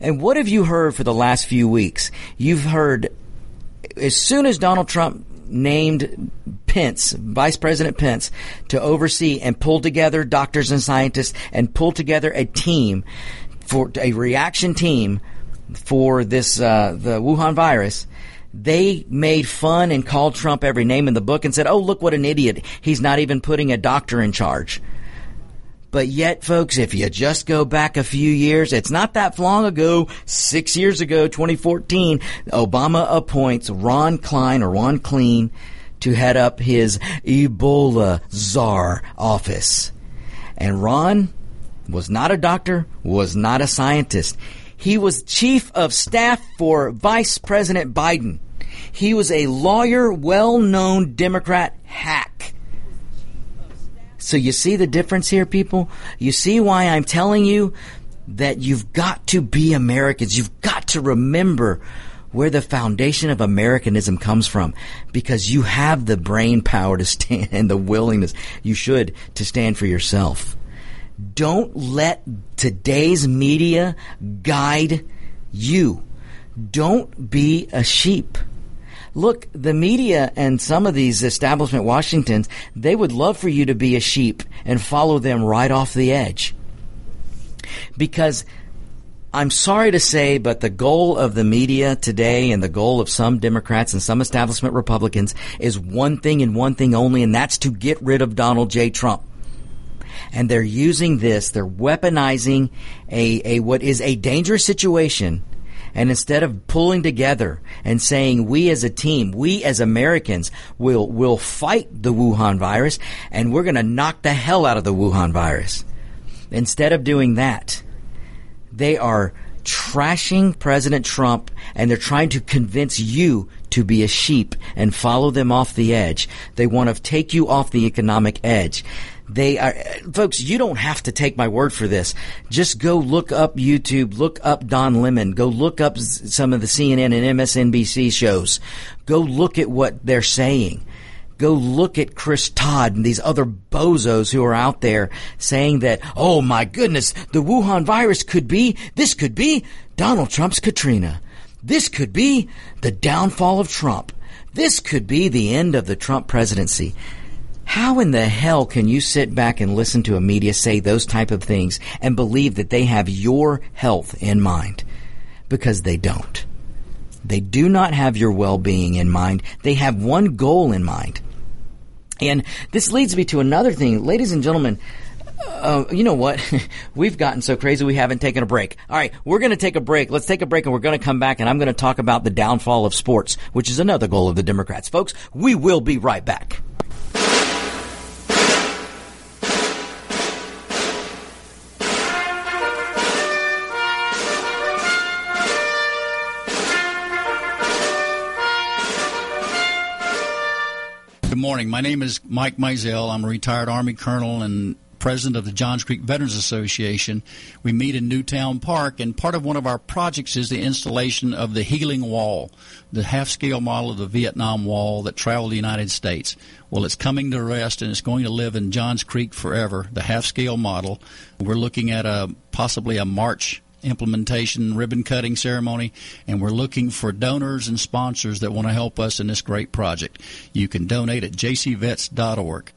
And what have you heard for the last few weeks? You've heard as soon as Donald Trump named Pence, Vice President Pence, to oversee and pull together doctors and scientists and pull together a team for a reaction team for this uh, the Wuhan virus. They made fun and called Trump every name in the book and said, "Oh, look what an idiot! He's not even putting a doctor in charge." But yet, folks, if you just go back a few years, it's not that long ago, six years ago, 2014, Obama appoints Ron Klain or Ron Clean to head up his Ebola czar office. And Ron was not a doctor, was not a scientist. He was chief of staff for Vice President Biden. He was a lawyer, well known Democrat hack. So you see the difference here, people? You see why I'm telling you that you've got to be Americans. You've got to remember where the foundation of Americanism comes from because you have the brain power to stand and the willingness you should to stand for yourself. Don't let today's media guide you. Don't be a sheep. Look, the media and some of these establishment Washingtons, they would love for you to be a sheep and follow them right off the edge. Because I'm sorry to say, but the goal of the media today and the goal of some Democrats and some establishment Republicans is one thing and one thing only, and that's to get rid of Donald J. Trump. And they're using this, they're weaponizing a, a what is a dangerous situation and instead of pulling together and saying we as a team, we as Americans will will fight the Wuhan virus and we're going to knock the hell out of the Wuhan virus. Instead of doing that, they are trashing President Trump and they're trying to convince you to be a sheep and follow them off the edge. They want to take you off the economic edge. They are, folks, you don't have to take my word for this. Just go look up YouTube, look up Don Lemon, go look up some of the CNN and MSNBC shows. Go look at what they're saying. Go look at Chris Todd and these other bozos who are out there saying that, oh my goodness, the Wuhan virus could be, this could be Donald Trump's Katrina. This could be the downfall of Trump. This could be the end of the Trump presidency. How in the hell can you sit back and listen to a media say those type of things and believe that they have your health in mind? Because they don't. They do not have your well-being in mind. They have one goal in mind. And this leads me to another thing. Ladies and gentlemen, uh, you know what? We've gotten so crazy we haven't taken a break. All right, we're going to take a break. Let's take a break and we're going to come back and I'm going to talk about the downfall of sports, which is another goal of the Democrats. Folks, we will be right back. Morning. My name is Mike Mizell. I'm a retired Army colonel and president of the Johns Creek Veterans Association. We meet in Newtown Park, and part of one of our projects is the installation of the Healing Wall, the half scale model of the Vietnam Wall that traveled the United States. Well, it's coming to rest and it's going to live in Johns Creek forever, the half scale model. We're looking at a possibly a March implementation ribbon cutting ceremony, and we're looking for donors and sponsors that want to help us in this great project. You can donate at jcvets.org.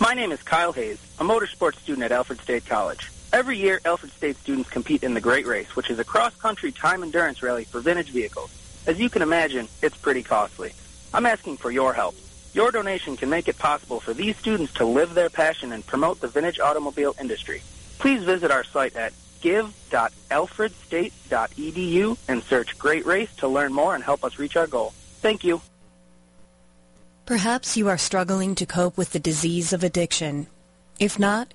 My name is Kyle Hayes, a motorsports student at Alfred State College. Every year, Alfred State students compete in the Great Race, which is a cross-country time endurance rally for vintage vehicles. As you can imagine, it's pretty costly. I'm asking for your help. Your donation can make it possible for these students to live their passion and promote the vintage automobile industry. Please visit our site at give.alfredstate.edu and search Great Race to learn more and help us reach our goal. Thank you. Perhaps you are struggling to cope with the disease of addiction. If not,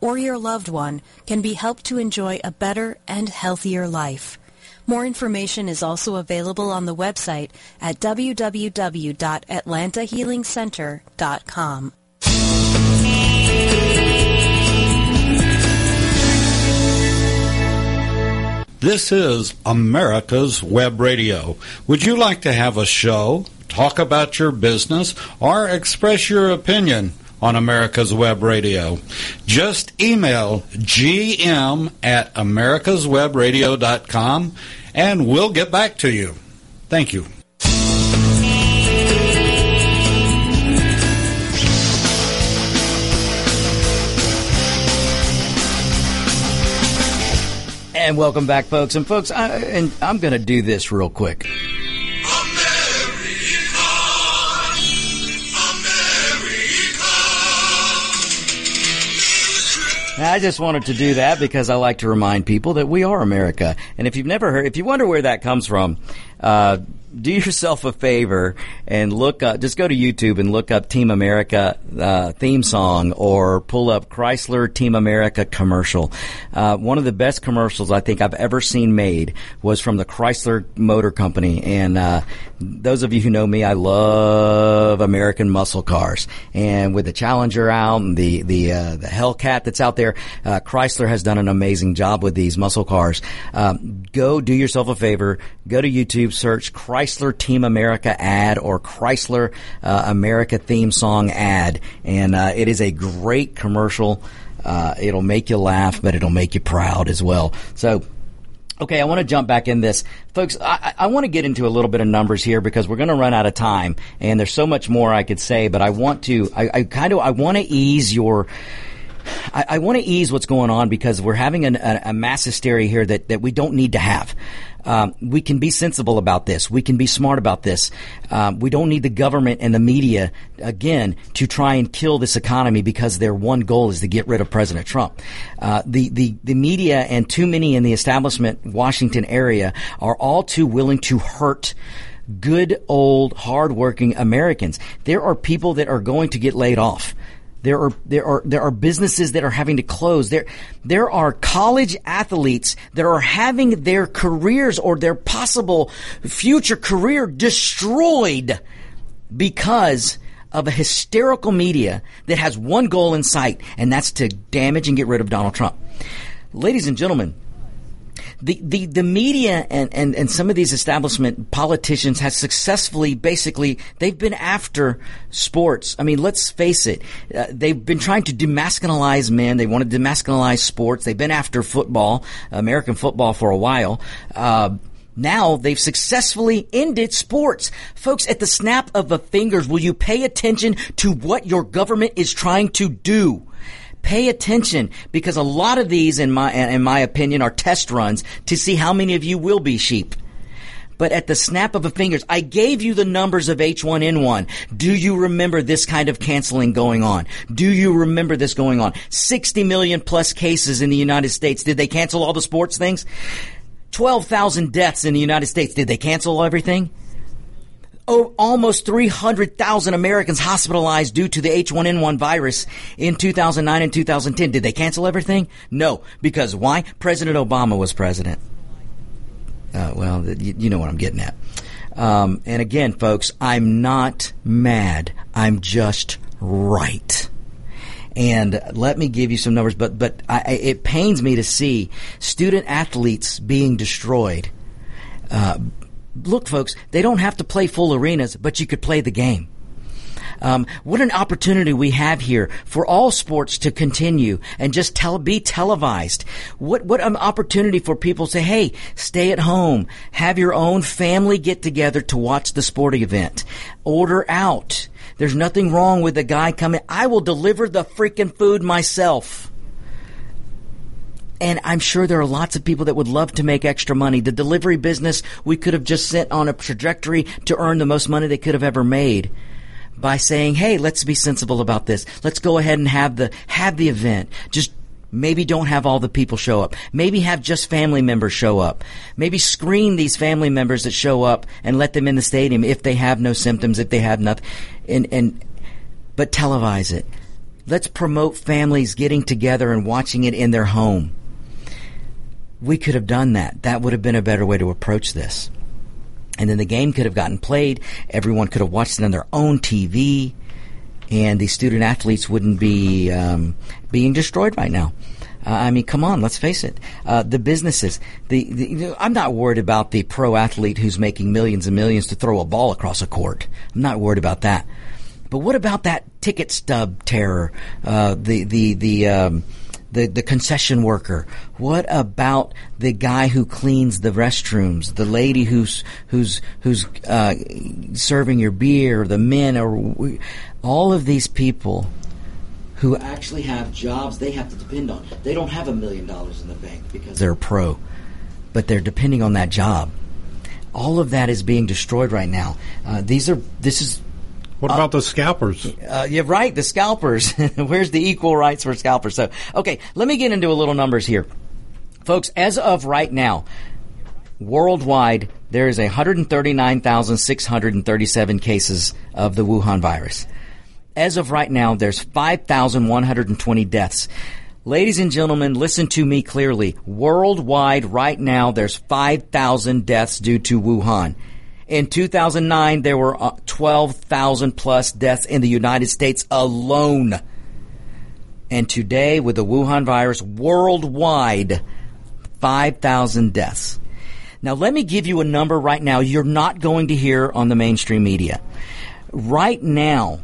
or your loved one can be helped to enjoy a better and healthier life. More information is also available on the website at www.atlantahealingcenter.com. This is America's Web Radio. Would you like to have a show, talk about your business, or express your opinion? On America's Web Radio. Just email gm at americaswebradio.com and we'll get back to you. Thank you. And welcome back, folks. And folks, I, and I'm going to do this real quick. I just wanted to do that because I like to remind people that we are America. And if you've never heard, if you wonder where that comes from, uh, do yourself a favor and look up, just go to YouTube and look up Team America uh, theme song or pull up Chrysler Team America commercial. Uh, one of the best commercials I think I've ever seen made was from the Chrysler Motor Company. And uh, those of you who know me, I love American muscle cars. And with the Challenger out and the the uh, the Hellcat that's out there, uh, Chrysler has done an amazing job with these muscle cars. Um, go do yourself a favor. Go to YouTube, search Chrysler Chrysler Team America ad or Chrysler uh, America theme song ad, and uh, it is a great commercial. Uh, it'll make you laugh, but it'll make you proud as well. So. Okay, I want to jump back in this. Folks, I, I want to get into a little bit of numbers here because we're going to run out of time and there's so much more I could say, but I want to, I, I kind of, I want to ease your, I, I want to ease what's going on because we're having an, a, a mass hysteria here that, that we don't need to have. Um, we can be sensible about this. We can be smart about this. Um, we don't need the government and the media again to try and kill this economy because their one goal is to get rid of President Trump. Uh, the the the media and too many in the establishment Washington area are all too willing to hurt good old hardworking Americans. There are people that are going to get laid off. There are there are there are businesses that are having to close. There there are college athletes that are having their careers or their possible future career destroyed because of a hysterical media that has one goal in sight, and that's to damage and get rid of Donald Trump. Ladies and gentlemen, the, the, the media and, and, and some of these establishment politicians have successfully, basically, they've been after sports. I mean, let's face it. Uh, they've been trying to demasculinize men. They want to demasculinize sports. They've been after football, American football for a while. Uh, now they've successfully ended sports. Folks, at the snap of the fingers, will you pay attention to what your government is trying to do? Pay attention because a lot of these, in my, in my opinion, are test runs to see how many of you will be sheep but at the snap of a fingers, I gave you the numbers of H1N1. Do you remember this kind of canceling going on? Do you remember this going on? 60 million plus cases in the United States. Did they cancel all the sports things? 12,000 deaths in the United States. Did they cancel everything? Oh, almost 300,000 Americans hospitalized due to the H1N1 virus in 2009 and 2010. Did they cancel everything? No. Because why? President Obama was president. Uh, well, you, know what I'm getting at. Um, and again, folks, I'm not mad. I'm just right. And let me give you some numbers, but but I, it pains me to see student athletes being destroyed. Uh, look, folks, they don't have to play full arenas, but you could play the game. Um, what an opportunity we have here for all sports to continue and just tell, be televised. What, what an opportunity for people to say, hey, stay at home, have your own family get together to watch the sporting event, order out. There's nothing wrong with a guy coming. I will deliver the freaking food myself. And I'm sure there are lots of people that would love to make extra money. The delivery business, we could have just sent on a trajectory to earn the most money they could have ever made by saying, "Hey, let's be sensible about this. Let's go ahead and have the have the event. Just Maybe don't have all the people show up. Maybe have just family members show up. Maybe screen these family members that show up and let them in the stadium if they have no symptoms, if they have nothing, and and but televise it. Let's promote families getting together and watching it in their home we could have done that. That would have been a better way to approach this. And then the game could have gotten played. Everyone could have watched it on their own TV, and the student athletes wouldn't be um, being destroyed right now. Uh, I mean, come on, let's face it. Uh, the businesses, the, the, I'm not worried about the pro athlete who's making millions and millions to throw a ball across a court. I'm not worried about that. But what about that ticket stub terror? Uh, the the the um, the, the concession worker? What about the guy who cleans the restrooms? The lady who's who's who's uh, serving your beer? The men or all of these people who actually have jobs they have to depend on. They don't have a million dollars in the bank because they're pro, but they're depending on that job. All of that is being destroyed right now. Uh, these are this is what about uh, the scalpers? Uh, you're right, the scalpers. Where's the equal rights for scalpers? So, okay, let me get into a little numbers here. Folks, as of right now, worldwide, there is 139,637 cases of the Wuhan virus. As of right now, there's 5,120 deaths. Ladies and gentlemen, listen to me clearly. Worldwide, right now, there's 5,000 deaths due to Wuhan. In 2009, there were uh, 12,000 plus deaths in the United States alone. And today, with the Wuhan virus worldwide, 5,000 deaths. Now, let me give you a number right now you're not going to hear on the mainstream media. Right now,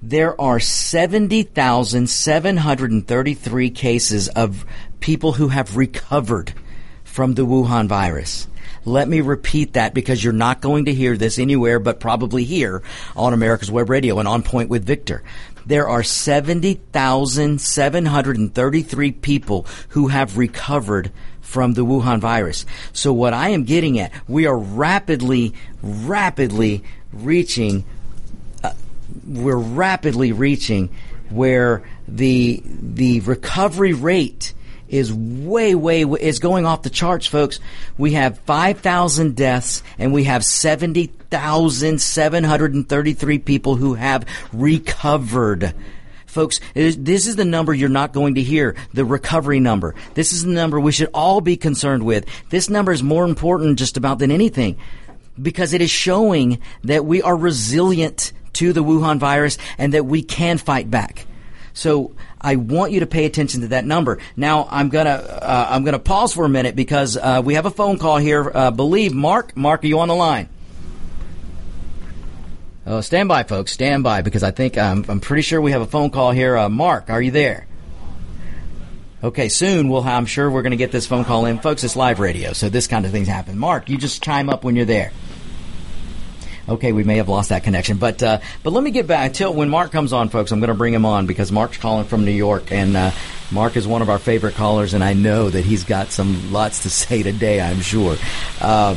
there are 70,733 cases of people who have recovered from the Wuhan virus. Let me repeat that because you're not going to hear this anywhere but probably here on America's Web Radio and on point with Victor. There are 70,733 people who have recovered from the Wuhan virus. So what I am getting at, we are rapidly, rapidly reaching, uh, we're rapidly reaching where the, the recovery rate is way, way, is going off the charts, folks. We have 5,000 deaths and we have 70,733 people who have recovered. Folks, this is the number you're not going to hear, the recovery number. This is the number we should all be concerned with. This number is more important just about than anything because it is showing that we are resilient to the Wuhan virus and that we can fight back. So I want you to pay attention to that number. Now I'm gonna uh, I'm gonna pause for a minute because uh, we have a phone call here. Uh, believe Mark. Mark, are you on the line? Oh, stand by, folks. Stand by because I think um, I'm pretty sure we have a phone call here. Uh, Mark, are you there? Okay, soon we'll. I'm sure we're going to get this phone call in, folks. It's live radio, so this kind of things happen. Mark, you just chime up when you're there. Okay, we may have lost that connection, but uh, but let me get back until when Mark comes on, folks. I'm going to bring him on because Mark's calling from New York, and uh, Mark is one of our favorite callers, and I know that he's got some lots to say today. I'm sure. Uh,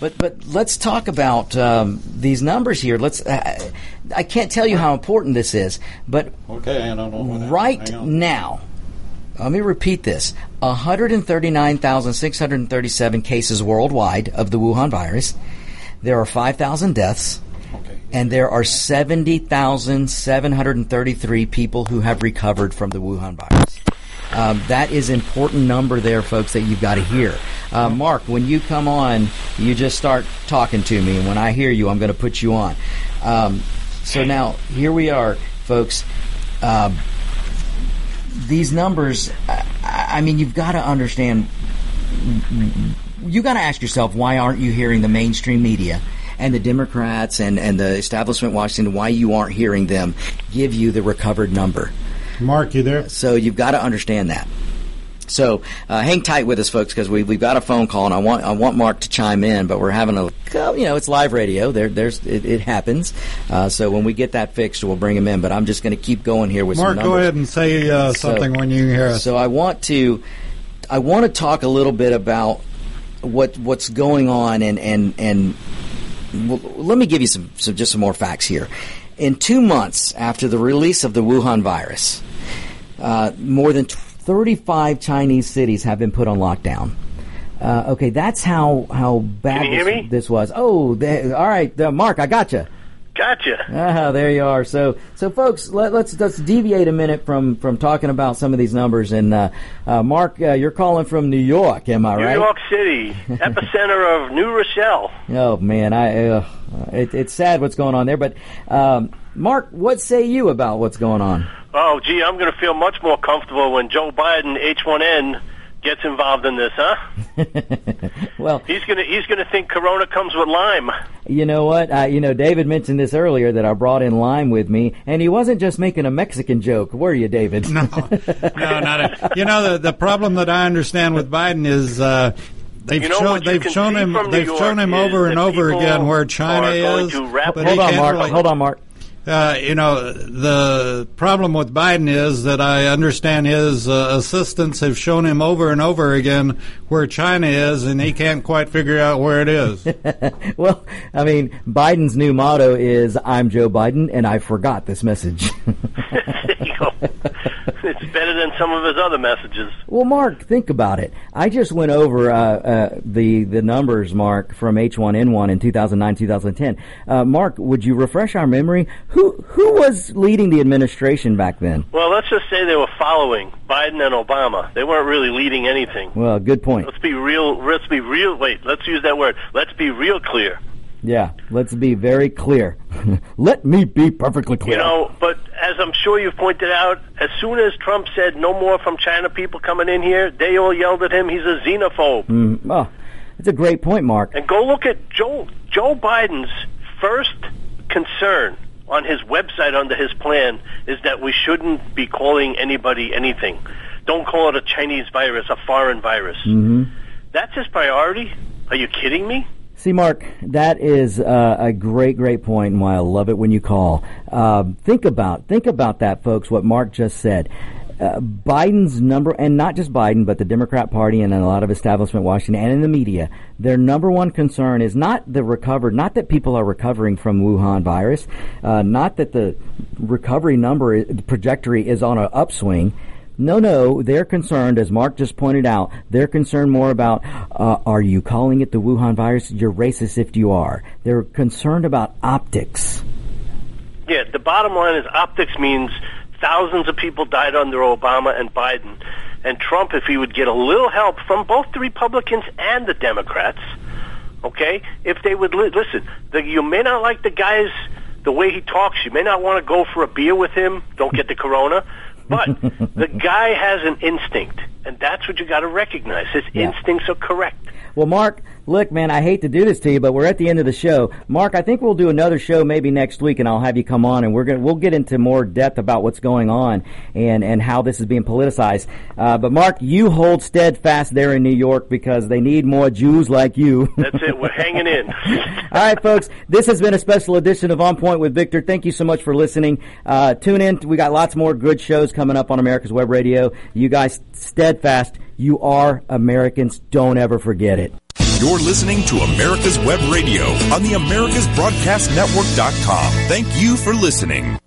but but let's talk about um, these numbers here. Let's. Uh, I can't tell you how important this is, but okay, I don't know. Right now, let me repeat this: 139,637 cases worldwide of the Wuhan virus. There are 5,000 deaths. Okay. And there are 70,733 people who have recovered from the Wuhan virus. Um, that is important number there, folks, that you've got to hear. Uh, Mark, when you come on, you just start talking to me, and when I hear you, I'm going to put you on. Um, so now, here we are, folks. Uh, these numbers, I, I mean, you've got to understand you got to ask yourself why aren't you hearing the mainstream media and the Democrats and, and the establishment Washington, why you aren't hearing them give you the recovered number. Mark, you there? So you've got to understand that. So uh, hang tight with us, folks, because we, we've got a phone call, and I want I want Mark to chime in, but we're having a you know it's live radio. There there's it, it happens. Uh, so when we get that fixed, we'll bring him in. But I'm just going to keep going here with Mark. Go ahead and say uh, something So- when you hear us. So I want to I want to talk a little bit about what what's going on and and and well, let me give you some, some just some more facts here. In two months after the release of the Wuhan virus, uh, more than 35 Chinese cities have been put on lockdown. Uh, okay, that's how how bad Can you hear this, this was. Oh, th- all right, uh, Mark, I got you. Gotcha. Ah, there you are. So, so folks, let, let's let's deviate a minute from from talking about some of these numbers. And uh, uh, Mark, uh, you're calling from New York, am I New right? New York City, epicenter of New Rochelle. Oh man, I uh, it, it's sad what's going on there. But um, Mark, what say you about what's going on? Oh, gee, I'm going to feel much more comfortable when Joe Biden, H1N, gets involved in this, huh? Well, He's going to he's going to think Corona comes with lime. you know what? Uh, you know, David mentioned this earlier that I brought in Lime with me, and he wasn't just making a Mexican joke, were you, David? No, no, not a, you know the the problem that I understand with Biden is uh, they've You know, shown what you they've shown him. They've York shown him over and over again where China are going is. to wrap but up- Hold on, Mark. really- Hold on, Mark. Uh, you know, the problem with Biden is that I understand his uh, assistants have shown him over and over again where China is, and he can't quite figure out where it is. Well, I mean, Biden's new motto is "I'm Joe Biden, and I forgot this message." there you go. It's better than some of his other messages. Well, Mark, think about it. I just went over uh, uh, the the numbers, Mark, from H1N1 in 2009, 2010. Uh, Mark, would you refresh our memory? Who who was leading the administration back then? Well, let's just say they were following Biden and Obama. They weren't really leading anything. Well, good point. Let's be real. Let's be real. Wait, let's use that word. Let's be real clear. Yeah, let's be very clear. Let me be perfectly clear. You know, but as I'm sure you've pointed out, as soon as Trump said no more from China people coming in here, they all yelled at him he's a xenophobe. Mm, oh, that's a great point, Mark. And go look at Joe Joe Biden's first concern on his website under his plan is that we shouldn't be calling anybody anything. Don't call it a Chinese virus, a foreign virus. hmm That's his priority? Are you kidding me? See, Mark, that is uh, a great, great point, and why I love it when you call. Um, think about, think about that, folks. What Mark just said. Uh, Biden's number, and not just Biden, but the Democrat Party and a lot of establishment Washington and in the media, their number one concern is not the recovered, not that people are recovering from Wuhan virus, uh, not that the recovery number, the trajectory is on an upswing. No, no, they're concerned, as Mark just pointed out, they're concerned more about, uh, are you calling it the Wuhan virus? You're racist if you are. They're concerned about optics. Yeah, the bottom line is optics means thousands of people died under Obama and Biden. And Trump, if he would get a little help from both the Republicans and the Democrats, okay, if they would li- listen, the, you may not like the guy's the way he talks. You may not want to go for a beer with him. Don't get the corona. But the guy has an instinct, and that's what you got to recognize. His Yeah. instincts are correct. Well, Mark, look, man, I hate to do this to you, but we're at the end of the show. Mark, I think we'll do another show maybe next week, and I'll have you come on, and we're gonna we'll get into more depth about what's going on and and how this is being politicized. Uh, but Mark, you hold steadfast there in New York because they need more Jews like you. That's it. We're hanging in. All right, folks. This has been a special edition of On Point with Victor. Thank you so much for listening. Uh, tune in. We got lots more good shows coming up on America's Web Radio. You guys, steadfast. You are Americans. Don't ever forget it. You're listening to America's Web Radio on the AmericasBroadcastNetwork.com. Thank you for listening.